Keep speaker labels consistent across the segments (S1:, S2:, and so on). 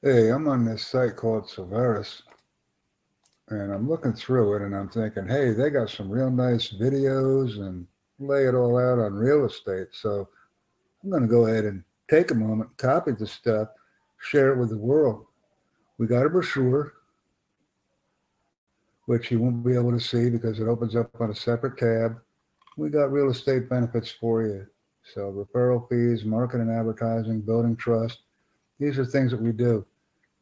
S1: Hey, I'm on this site called Solveres, and I'm looking through it and I'm thinking, hey, they got some real nice videos and lay it all out on real estate. So I'm going to go ahead and take a moment, copy the stuff, share it with the world. We got a brochure, which you won't be able to see because it opens up on a separate tab. We got real estate benefits for you. So referral fees, marketing advertising, building trust. These are things that we do.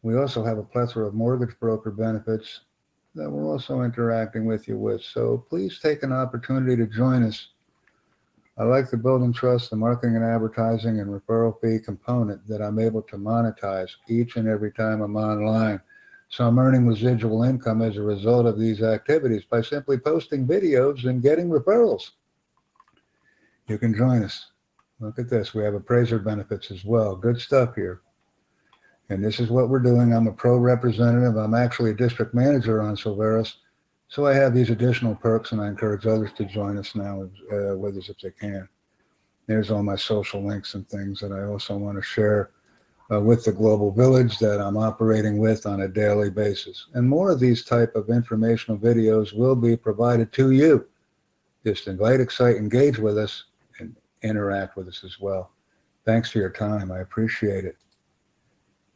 S1: We also have a plethora of mortgage broker benefits that we're also interacting with you with. So please take an opportunity to join us. I like the building trust, the marketing and advertising and referral fee component that I'm able to monetize each and every time I'm online. So I'm earning residual income as a result of these activities by simply posting videos and getting referrals. You can join us. Look at this. We have appraiser benefits as well. Good stuff here. And this is what we're doing. I'm a pro representative. I'm actually a district manager on Solveres. So I have these additional perks and I encourage others to join us now uh, with us if they can. There's all my social links and things that I also want to share uh, with the global village that I'm operating with on a daily basis. And more of these type of informational videos will be provided to you. Just invite, excite, engage with us and interact with us as well. Thanks for your time. I appreciate it.